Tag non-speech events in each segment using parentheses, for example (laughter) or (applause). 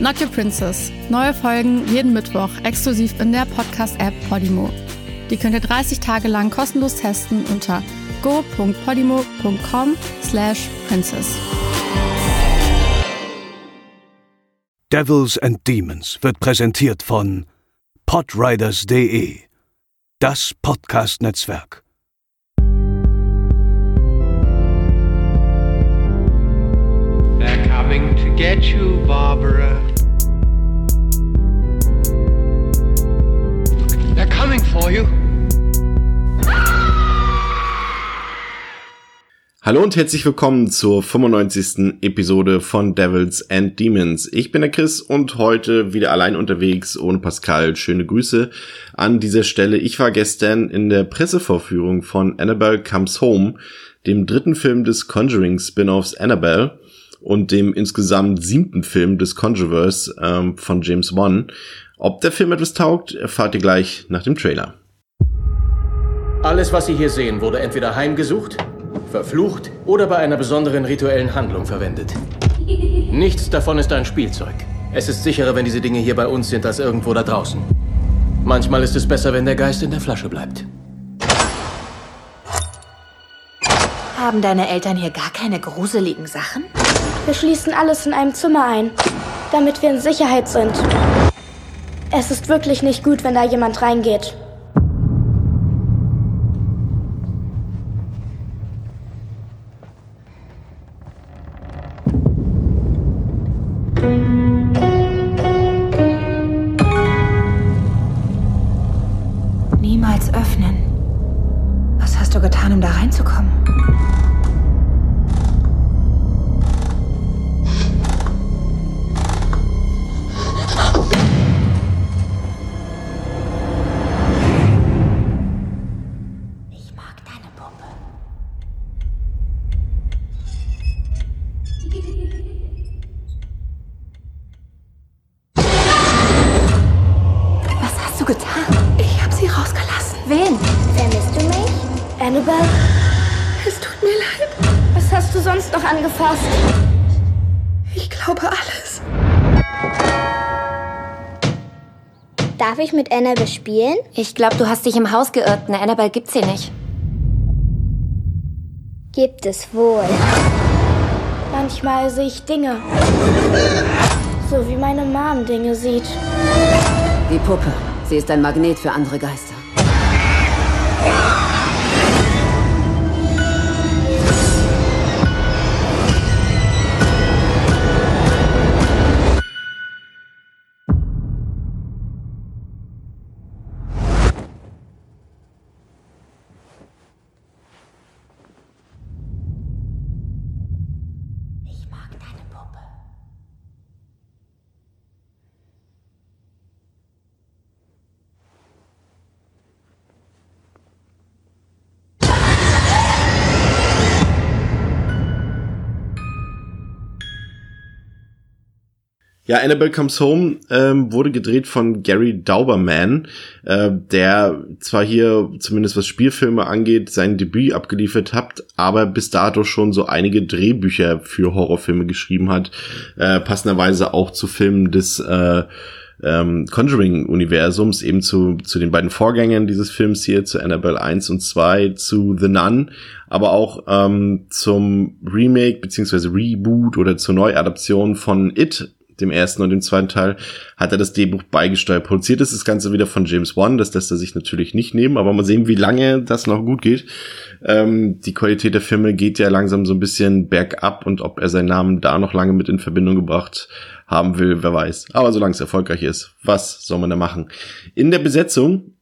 Not Your Princess. Neue Folgen jeden Mittwoch exklusiv in der Podcast-App Podimo. Die könnt ihr 30 Tage lang kostenlos testen unter go.podimo.com slash princess. Devils and Demons wird präsentiert von podriders.de, das Podcast-Netzwerk. They're coming to get you, Barbara. For you. Hallo und herzlich willkommen zur 95. Episode von Devils and Demons. Ich bin der Chris und heute wieder allein unterwegs ohne Pascal. Schöne Grüße an dieser Stelle. Ich war gestern in der Pressevorführung von Annabelle Comes Home, dem dritten Film des Conjuring Spin-offs Annabelle und dem insgesamt siebten Film des Controverse ähm, von James Wan. Ob der Film etwas taugt, erfahrt ihr gleich nach dem Trailer. Alles, was Sie hier sehen, wurde entweder heimgesucht, verflucht oder bei einer besonderen rituellen Handlung verwendet. Nichts davon ist ein Spielzeug. Es ist sicherer, wenn diese Dinge hier bei uns sind, als irgendwo da draußen. Manchmal ist es besser, wenn der Geist in der Flasche bleibt. Haben deine Eltern hier gar keine gruseligen Sachen? Wir schließen alles in einem Zimmer ein, damit wir in Sicherheit sind. Es ist wirklich nicht gut, wenn da jemand reingeht. Darf ich mit Annabelle spielen? Ich glaube, du hast dich im Haus geirrt. Eine Annabelle gibt's hier nicht. Gibt es wohl. Manchmal sehe ich Dinge. So wie meine Mom Dinge sieht. Die Puppe. Sie ist ein Magnet für andere Geister. Ja, Annabelle Comes Home ähm, wurde gedreht von Gary Dauberman, äh, der zwar hier zumindest was Spielfilme angeht sein Debüt abgeliefert hat, aber bis dato schon so einige Drehbücher für Horrorfilme geschrieben hat, äh, passenderweise auch zu Filmen des äh, ähm, Conjuring-Universums, eben zu, zu den beiden Vorgängern dieses Films hier, zu Annabelle 1 und 2, zu The Nun, aber auch ähm, zum Remake beziehungsweise Reboot oder zur Neuadaption von It, dem ersten und dem zweiten Teil, hat er das Drehbuch beigesteuert. Produziert ist das Ganze wieder von James Wan, das lässt er sich natürlich nicht nehmen, aber mal sehen, wie lange das noch gut geht. Ähm, die Qualität der Filme geht ja langsam so ein bisschen bergab und ob er seinen Namen da noch lange mit in Verbindung gebracht haben will, wer weiß. Aber solange es erfolgreich ist, was soll man da machen? In der Besetzung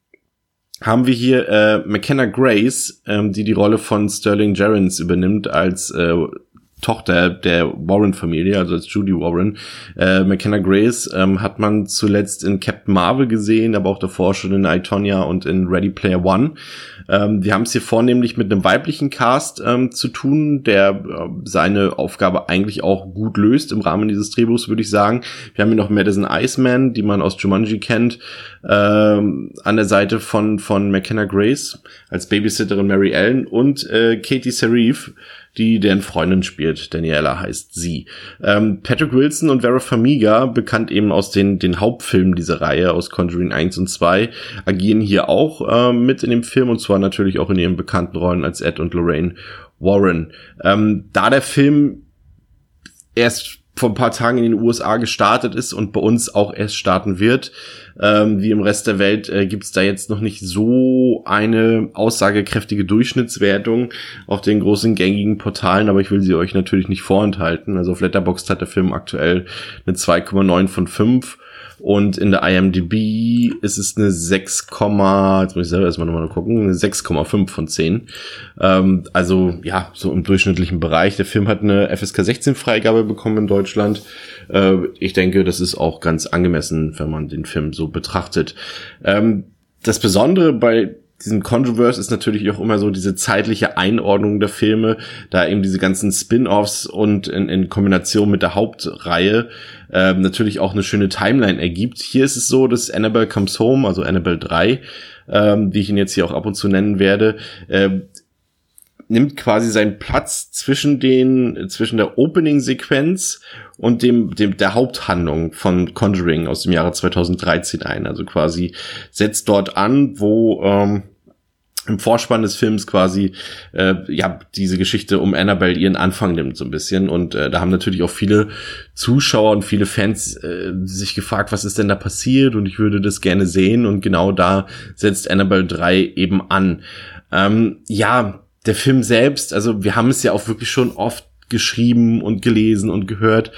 haben wir hier äh, McKenna Grace, ähm, die die Rolle von Sterling Gerrans übernimmt als äh, Tochter der Warren-Familie, also als Judy Warren. Äh, McKenna Grace ähm, hat man zuletzt in Captain Marvel gesehen, aber auch davor schon in I, Tonya und in Ready Player One. Ähm, wir haben es hier vornehmlich mit einem weiblichen Cast ähm, zu tun, der äh, seine Aufgabe eigentlich auch gut löst im Rahmen dieses Drehbuchs, würde ich sagen. Wir haben hier noch Madison Iceman, die man aus Jumanji kennt, ähm, an der Seite von, von McKenna Grace als Babysitterin Mary Ellen und äh, Katie Sarif, die deren Freundin spielt. Daniela heißt sie. Ähm, Patrick Wilson und Vera Farmiga, bekannt eben aus den, den Hauptfilmen dieser Reihe, aus Conjuring 1 und 2, agieren hier auch äh, mit in dem Film und zwar natürlich auch in ihren bekannten Rollen als Ed und Lorraine Warren. Ähm, da der Film erst vor ein paar Tagen in den USA gestartet ist und bei uns auch erst starten wird. Ähm, wie im Rest der Welt äh, gibt es da jetzt noch nicht so eine aussagekräftige Durchschnittswertung auf den großen gängigen Portalen, aber ich will sie euch natürlich nicht vorenthalten. Also auf Letterboxd hat der Film aktuell eine 2,9 von 5 und in der IMDb ist es eine 6, jetzt muss ich selber erstmal nochmal gucken, eine 6,5 von 10. Ähm, also ja, so im durchschnittlichen Bereich. Der Film hat eine FSK 16 Freigabe bekommen in Deutschland. Äh, ich denke, das ist auch ganz angemessen, wenn man den Film so betrachtet. Ähm, das Besondere bei diesem Controverse ist natürlich auch immer so diese zeitliche Einordnung der Filme, da eben diese ganzen Spin-offs und in, in Kombination mit der Hauptreihe äh, natürlich auch eine schöne Timeline ergibt. Hier ist es so, dass Annabelle Comes Home, also Annabelle 3, ähm, die ich ihn jetzt hier auch ab und zu nennen werde, äh, nimmt quasi seinen Platz zwischen den, zwischen der Opening-Sequenz und dem, dem, der Haupthandlung von Conjuring aus dem Jahre 2013 ein. Also quasi setzt dort an, wo, ähm, im Vorspann des Films quasi äh, ja diese Geschichte um Annabelle ihren Anfang nimmt so ein bisschen und äh, da haben natürlich auch viele Zuschauer und viele Fans äh, sich gefragt, was ist denn da passiert und ich würde das gerne sehen und genau da setzt Annabelle 3 eben an. Ähm, ja, der Film selbst, also wir haben es ja auch wirklich schon oft geschrieben und gelesen und gehört.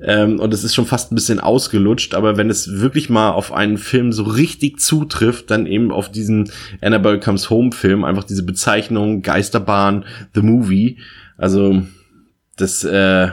Ähm, und es ist schon fast ein bisschen ausgelutscht, aber wenn es wirklich mal auf einen Film so richtig zutrifft, dann eben auf diesen Annabelle Comes Home Film, einfach diese Bezeichnung Geisterbahn, The Movie. Also, das, äh,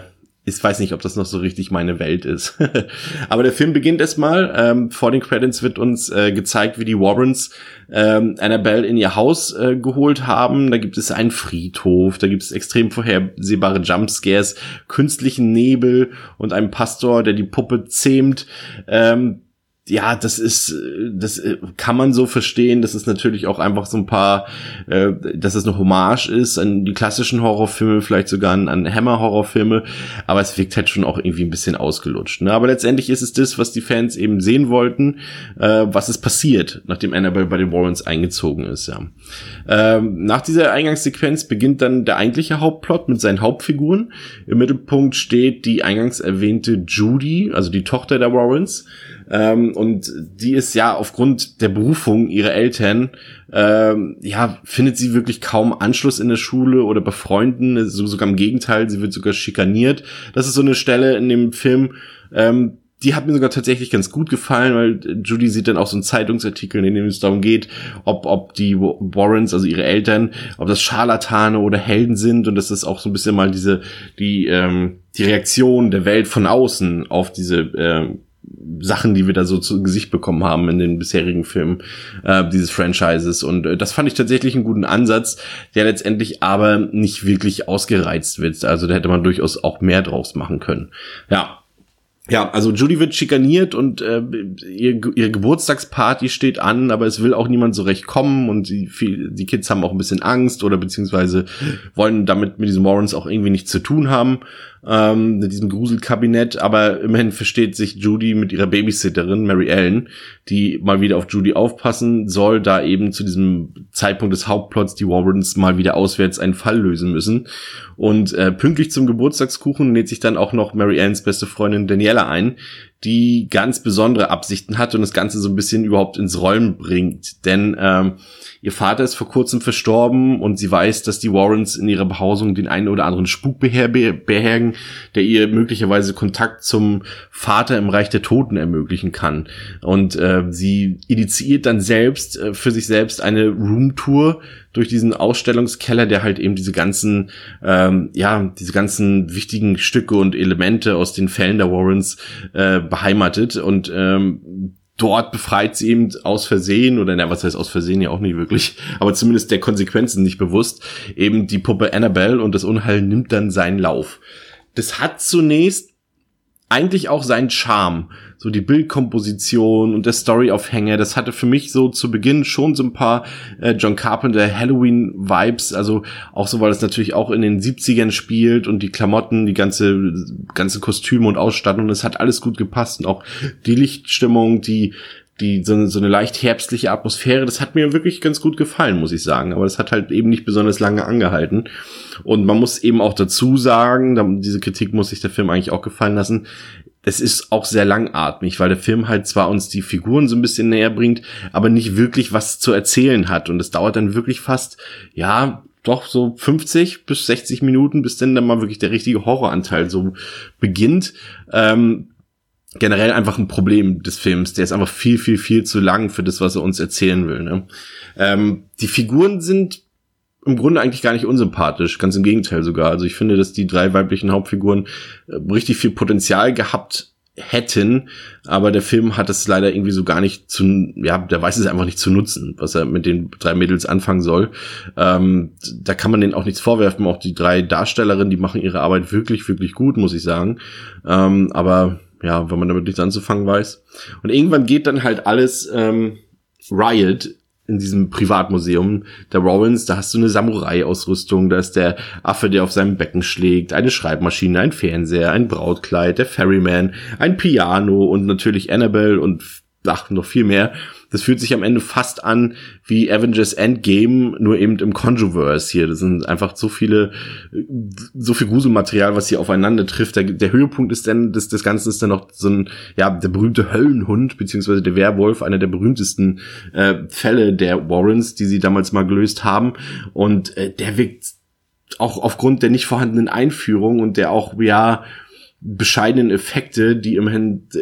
ich weiß nicht, ob das noch so richtig meine Welt ist. (laughs) Aber der Film beginnt erstmal. Ähm, vor den Credits wird uns äh, gezeigt, wie die Warrens ähm, Annabelle in ihr Haus äh, geholt haben. Da gibt es einen Friedhof, da gibt es extrem vorhersehbare Jumpscares, künstlichen Nebel und einen Pastor, der die Puppe zähmt. Ähm, ja, das ist, das kann man so verstehen. Das ist natürlich auch einfach so ein paar, äh, dass es eine Hommage ist an die klassischen Horrorfilme, vielleicht sogar an, an Hammer-Horrorfilme, aber es wirkt halt schon auch irgendwie ein bisschen ausgelutscht. Ne? Aber letztendlich ist es das, was die Fans eben sehen wollten, äh, was ist passiert, nachdem Annabelle bei den Warrens eingezogen ist. Ja. Ähm, nach dieser Eingangssequenz beginnt dann der eigentliche Hauptplot mit seinen Hauptfiguren. Im Mittelpunkt steht die eingangs erwähnte Judy, also die Tochter der Warrens. Ähm, und die ist ja aufgrund der Berufung ihrer Eltern, ähm, ja, findet sie wirklich kaum Anschluss in der Schule oder bei Freunden, so, sogar im Gegenteil, sie wird sogar schikaniert. Das ist so eine Stelle in dem Film, ähm, die hat mir sogar tatsächlich ganz gut gefallen, weil Judy sieht dann auch so einen Zeitungsartikel, in dem es darum geht, ob, ob die Warrens, also ihre Eltern, ob das Scharlatane oder Helden sind und das ist auch so ein bisschen mal diese, die, ähm, die Reaktion der Welt von außen auf diese, ähm, Sachen, die wir da so zu Gesicht bekommen haben in den bisherigen Filmen äh, dieses Franchises. Und äh, das fand ich tatsächlich einen guten Ansatz, der letztendlich aber nicht wirklich ausgereizt wird. Also da hätte man durchaus auch mehr draus machen können. Ja, ja, also Judy wird schikaniert und äh, ihr, ihre Geburtstagsparty steht an, aber es will auch niemand so recht kommen und die, viel, die Kids haben auch ein bisschen Angst oder beziehungsweise wollen damit mit diesen Warrens auch irgendwie nichts zu tun haben ähm, mit diesem Gruselkabinett, aber immerhin versteht sich Judy mit ihrer Babysitterin Mary Ellen, die mal wieder auf Judy aufpassen soll, da eben zu diesem Zeitpunkt des Hauptplots die Warrens mal wieder auswärts einen Fall lösen müssen. Und äh, pünktlich zum Geburtstagskuchen näht sich dann auch noch Mary Ellens beste Freundin Daniela ein, die ganz besondere Absichten hat und das Ganze so ein bisschen überhaupt ins Rollen bringt. Denn ähm, Ihr Vater ist vor kurzem verstorben und sie weiß, dass die Warrens in ihrer Behausung den einen oder anderen Spuk beherbergen, der ihr möglicherweise Kontakt zum Vater im Reich der Toten ermöglichen kann. Und äh, sie initiiert dann selbst äh, für sich selbst eine Roomtour durch diesen Ausstellungskeller, der halt eben diese ganzen, ähm, ja, diese ganzen wichtigen Stücke und Elemente aus den Fällen der Warrens äh, beheimatet und ähm, dort befreit sie eben aus Versehen oder na, was heißt aus Versehen ja auch nicht wirklich, aber zumindest der Konsequenzen nicht bewusst, eben die Puppe Annabelle und das Unheil nimmt dann seinen Lauf. Das hat zunächst eigentlich auch seinen Charme. So die Bildkomposition und der Storyaufhänger, das hatte für mich so zu Beginn schon so ein paar äh, John Carpenter Halloween-Vibes, also auch so, weil es natürlich auch in den 70ern spielt und die Klamotten, die ganze, ganze Kostüme und Ausstattung, das hat alles gut gepasst und auch die Lichtstimmung, die die so eine, so eine leicht herbstliche Atmosphäre, das hat mir wirklich ganz gut gefallen, muss ich sagen. Aber das hat halt eben nicht besonders lange angehalten. Und man muss eben auch dazu sagen, diese Kritik muss sich der Film eigentlich auch gefallen lassen, es ist auch sehr langatmig, weil der Film halt zwar uns die Figuren so ein bisschen näher bringt, aber nicht wirklich was zu erzählen hat. Und es dauert dann wirklich fast, ja, doch so 50 bis 60 Minuten, bis dann dann mal wirklich der richtige Horroranteil so beginnt. Ähm, generell einfach ein Problem des Films. Der ist einfach viel, viel, viel zu lang für das, was er uns erzählen will. Ne? Ähm, die Figuren sind im Grunde eigentlich gar nicht unsympathisch, ganz im Gegenteil sogar. Also ich finde, dass die drei weiblichen Hauptfiguren äh, richtig viel Potenzial gehabt hätten, aber der Film hat es leider irgendwie so gar nicht zu, ja, der weiß es einfach nicht zu nutzen, was er mit den drei Mädels anfangen soll. Ähm, da kann man denen auch nichts vorwerfen. Auch die drei Darstellerinnen, die machen ihre Arbeit wirklich, wirklich gut, muss ich sagen. Ähm, aber ja, wenn man damit nichts anzufangen weiß. Und irgendwann geht dann halt alles ähm, Riot in diesem Privatmuseum der Rowans, da hast du eine Samurai-Ausrüstung, da ist der Affe, der auf seinem Becken schlägt, eine Schreibmaschine, ein Fernseher, ein Brautkleid, der Ferryman, ein Piano und natürlich Annabelle und ach, noch viel mehr. Das fühlt sich am Ende fast an wie Avengers Endgame, nur eben im Conjuverse hier. Das sind einfach so viele, so viel Gruselmaterial, was hier aufeinander trifft. Der, der Höhepunkt ist dann, das, das Ganze ist dann noch so ein, ja, der berühmte Höllenhund, beziehungsweise der Werwolf, einer der berühmtesten äh, Fälle der Warrens, die sie damals mal gelöst haben. Und äh, der wirkt auch aufgrund der nicht vorhandenen Einführung und der auch, ja, bescheidenen Effekte, die immerhin äh,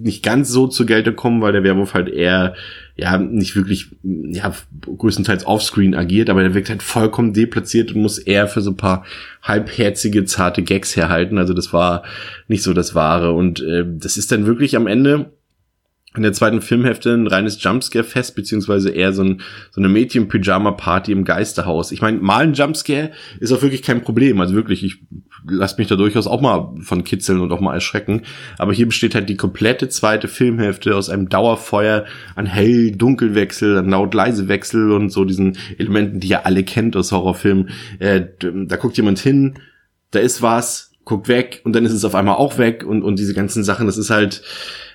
nicht ganz so zur Geltung kommen, weil der Werwolf halt eher ja nicht wirklich ja größtenteils offscreen agiert, aber der wirkt halt vollkommen deplatziert und muss eher für so ein paar halbherzige zarte Gags herhalten. Also das war nicht so das Wahre und äh, das ist dann wirklich am Ende in der zweiten Filmhälfte ein reines Jumpscare-Fest, beziehungsweise eher so, ein, so eine Mädchen-Pyjama-Party im Geisterhaus. Ich meine, mal ein Jumpscare ist auch wirklich kein Problem. Also wirklich, ich lasse mich da durchaus auch mal von kitzeln und auch mal erschrecken. Aber hier besteht halt die komplette zweite Filmhälfte aus einem Dauerfeuer an Hell-Dunkelwechsel, an Laut-Leise-Wechsel und so diesen Elementen, die ihr alle kennt aus Horrorfilmen. Äh, da guckt jemand hin, da ist was, guckt weg und dann ist es auf einmal auch weg und, und diese ganzen Sachen, das ist halt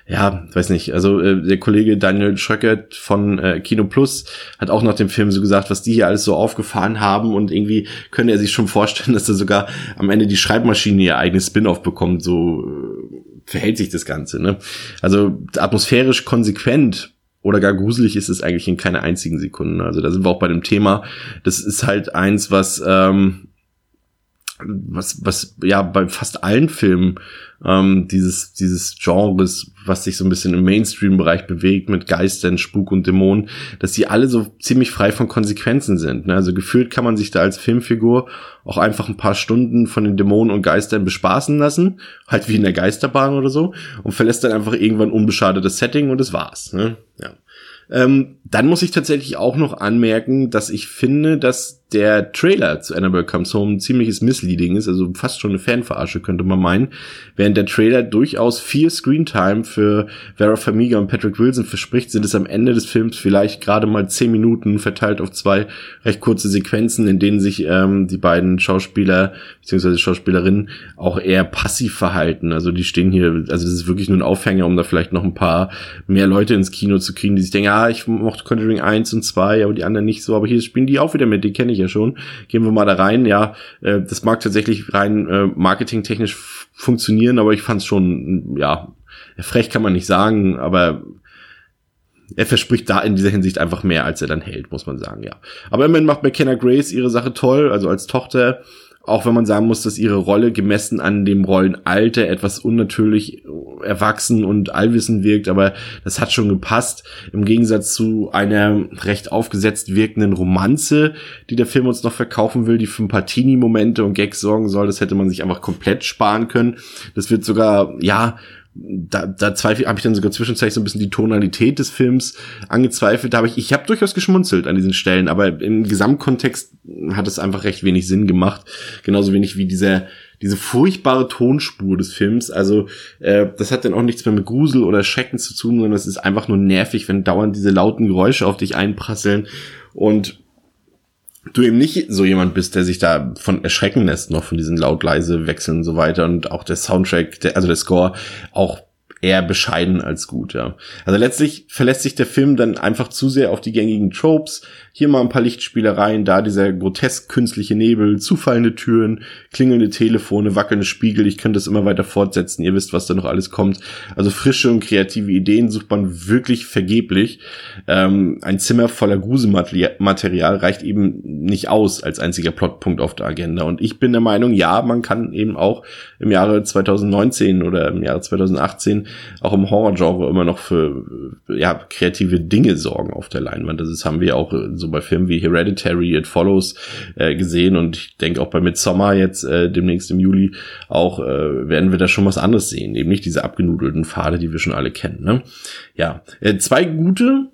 ja, weiß nicht, also äh, der Kollege Daniel Schröckert von äh, Kino Plus hat auch nach dem Film so gesagt, was die hier alles so aufgefahren haben und irgendwie könnte er sich schon vorstellen, (laughs) dass er sogar am Ende die Schreibmaschine ihr eigenes Spin-off bekommt, so äh, verhält sich das Ganze, ne? Also atmosphärisch konsequent oder gar gruselig ist es eigentlich in keiner einzigen Sekunde. Also da sind wir auch bei dem Thema. Das ist halt eins, was ähm, was, was ja bei fast allen Filmen ähm, dieses, dieses Genres, was sich so ein bisschen im Mainstream-Bereich bewegt mit Geistern, Spuk und Dämonen, dass die alle so ziemlich frei von Konsequenzen sind. Ne? Also gefühlt kann man sich da als Filmfigur auch einfach ein paar Stunden von den Dämonen und Geistern bespaßen lassen, halt wie in der Geisterbahn oder so, und verlässt dann einfach irgendwann unbeschadetes Setting und das war's. Ne? Ja. Ähm, dann muss ich tatsächlich auch noch anmerken, dass ich finde, dass der Trailer zu Annabelle Comes Home ein ziemliches Misleading ist, also fast schon eine Fanverarsche könnte man meinen, während der Trailer durchaus viel Screentime für Vera Farmiga und Patrick Wilson verspricht, sind es am Ende des Films vielleicht gerade mal zehn Minuten verteilt auf zwei recht kurze Sequenzen, in denen sich ähm, die beiden Schauspieler bzw. Schauspielerinnen auch eher passiv verhalten. Also die stehen hier, also das ist wirklich nur ein Aufhänger, um da vielleicht noch ein paar mehr Leute ins Kino zu kriegen, die sich denken, ja, ich mochte Conjuring 1 und 2, aber die anderen nicht so, aber hier spielen die auch wieder mit, die kenne ich ja schon. Gehen wir mal da rein. Ja, äh, das mag tatsächlich rein äh, marketingtechnisch funktionieren, aber ich fand es schon, ja, frech kann man nicht sagen, aber er verspricht da in dieser Hinsicht einfach mehr, als er dann hält, muss man sagen, ja. Aber immerhin macht McKenna Grace ihre Sache toll, also als Tochter auch wenn man sagen muss, dass ihre Rolle gemessen an dem Rollenalter etwas unnatürlich erwachsen und allwissend wirkt, aber das hat schon gepasst. Im Gegensatz zu einer recht aufgesetzt wirkenden Romanze, die der Film uns noch verkaufen will, die für ein paar Teenie-Momente und Gags sorgen soll, das hätte man sich einfach komplett sparen können. Das wird sogar, ja, da, da zweifel habe ich dann sogar zwischenzeitlich so ein bisschen die Tonalität des Films angezweifelt. Da habe ich, ich habe durchaus geschmunzelt an diesen Stellen, aber im Gesamtkontext hat es einfach recht wenig Sinn gemacht. Genauso wenig wie dieser diese furchtbare Tonspur des Films. Also äh, das hat dann auch nichts mehr mit Grusel oder Schrecken zu tun, sondern es ist einfach nur nervig, wenn dauernd diese lauten Geräusche auf dich einprasseln und du eben nicht so jemand bist, der sich da von erschrecken lässt, noch von diesen laut-leise Wechseln und so weiter und auch der Soundtrack, der, also der Score auch eher bescheiden als gut, ja. Also letztlich verlässt sich der Film dann einfach zu sehr auf die gängigen Tropes, hier mal ein paar Lichtspielereien, da dieser grotesk künstliche Nebel, zufallende Türen, klingelnde Telefone, wackelnde Spiegel. Ich könnte das immer weiter fortsetzen. Ihr wisst, was da noch alles kommt. Also frische und kreative Ideen sucht man wirklich vergeblich. Ähm, ein Zimmer voller Gruselmaterial reicht eben nicht aus als einziger Plotpunkt auf der Agenda. Und ich bin der Meinung, ja, man kann eben auch im Jahre 2019 oder im Jahre 2018 auch im Horrorgenre immer noch für ja, kreative Dinge sorgen auf der Leinwand. Das haben wir auch so so bei Filmen wie Hereditary, It Follows äh, gesehen und ich denke auch bei Midsommar jetzt äh, demnächst im Juli auch äh, werden wir da schon was anderes sehen, eben nicht diese abgenudelten Pfade, die wir schon alle kennen. Ne? Ja, äh, zwei gute,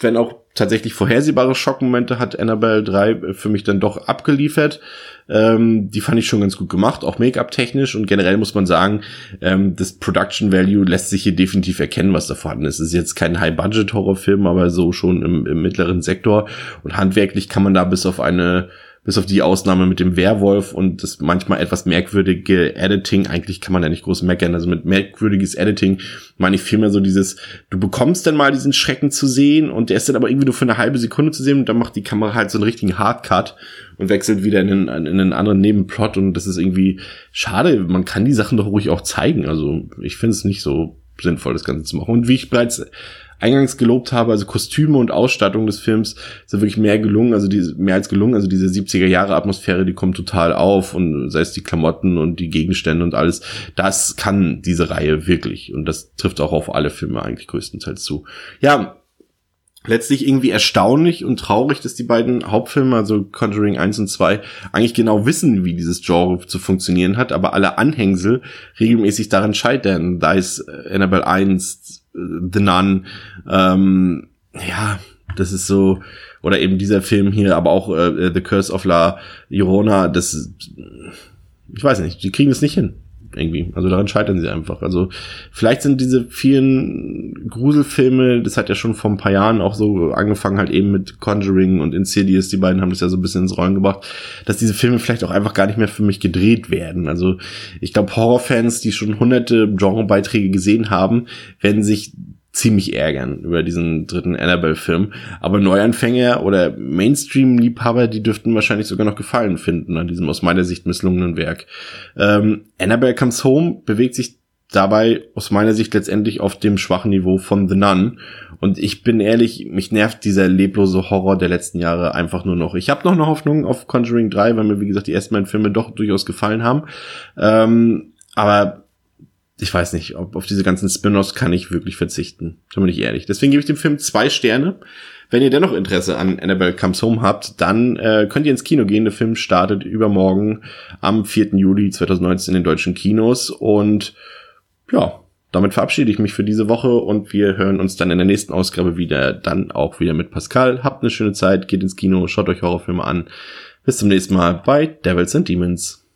wenn auch tatsächlich vorhersehbare Schockmomente hat Annabelle 3 für mich dann doch abgeliefert. Ähm, die fand ich schon ganz gut gemacht, auch Make-up-technisch und generell muss man sagen, ähm, das Production Value lässt sich hier definitiv erkennen, was da vorhanden ist. Es ist jetzt kein High-Budget-Horrorfilm, aber so schon im, im mittleren Sektor und handwerklich kann man da bis auf eine bis auf die Ausnahme mit dem Werwolf und das manchmal etwas merkwürdige Editing, eigentlich kann man ja nicht groß meckern, also mit merkwürdiges Editing meine ich vielmehr so dieses, du bekommst dann mal diesen Schrecken zu sehen und der ist dann aber irgendwie nur für eine halbe Sekunde zu sehen und dann macht die Kamera halt so einen richtigen Hardcut und wechselt wieder in einen, in einen anderen Nebenplot und das ist irgendwie schade, man kann die Sachen doch ruhig auch zeigen, also ich finde es nicht so sinnvoll, das Ganze zu machen. Und wie ich bereits eingangs gelobt habe, also Kostüme und Ausstattung des Films sind wirklich mehr gelungen, also die, mehr als gelungen, also diese 70er Jahre Atmosphäre, die kommt total auf und sei es die Klamotten und die Gegenstände und alles, das kann diese Reihe wirklich und das trifft auch auf alle Filme eigentlich größtenteils zu. Ja, letztlich irgendwie erstaunlich und traurig, dass die beiden Hauptfilme, also Conjuring 1 und 2, eigentlich genau wissen, wie dieses Genre zu funktionieren hat, aber alle Anhängsel regelmäßig daran scheitern. Da ist Annabelle 1, The Nun, ähm, ja, das ist so, oder eben dieser Film hier, aber auch äh, The Curse of La Llorona, das, ich weiß nicht, die kriegen es nicht hin irgendwie. Also daran scheitern sie einfach. Also vielleicht sind diese vielen Gruselfilme, das hat ja schon vor ein paar Jahren auch so angefangen, halt eben mit Conjuring und Insidious, die beiden haben das ja so ein bisschen ins Rollen gebracht, dass diese Filme vielleicht auch einfach gar nicht mehr für mich gedreht werden. Also ich glaube, Horrorfans, die schon hunderte Genrebeiträge gesehen haben, werden sich ziemlich ärgern über diesen dritten Annabelle-Film. Aber Neuanfänger oder Mainstream-Liebhaber, die dürften wahrscheinlich sogar noch Gefallen finden an diesem aus meiner Sicht misslungenen Werk. Ähm, Annabelle Comes Home bewegt sich dabei aus meiner Sicht letztendlich auf dem schwachen Niveau von The Nun. Und ich bin ehrlich, mich nervt dieser leblose Horror der letzten Jahre einfach nur noch. Ich habe noch eine Hoffnung auf Conjuring 3, weil mir, wie gesagt, die ersten beiden Filme doch durchaus gefallen haben. Ähm, aber ich weiß nicht, ob auf diese ganzen Spin-offs kann ich wirklich verzichten. Bin ich ehrlich. Deswegen gebe ich dem Film zwei Sterne. Wenn ihr dennoch Interesse an Annabelle Comes Home habt, dann äh, könnt ihr ins Kino gehen. Der Film startet übermorgen am 4. Juli 2019 in den deutschen Kinos. Und ja, damit verabschiede ich mich für diese Woche und wir hören uns dann in der nächsten Ausgabe wieder, dann auch wieder mit Pascal. Habt eine schöne Zeit, geht ins Kino, schaut euch Horrorfilme an. Bis zum nächsten Mal bei Devils and Demons.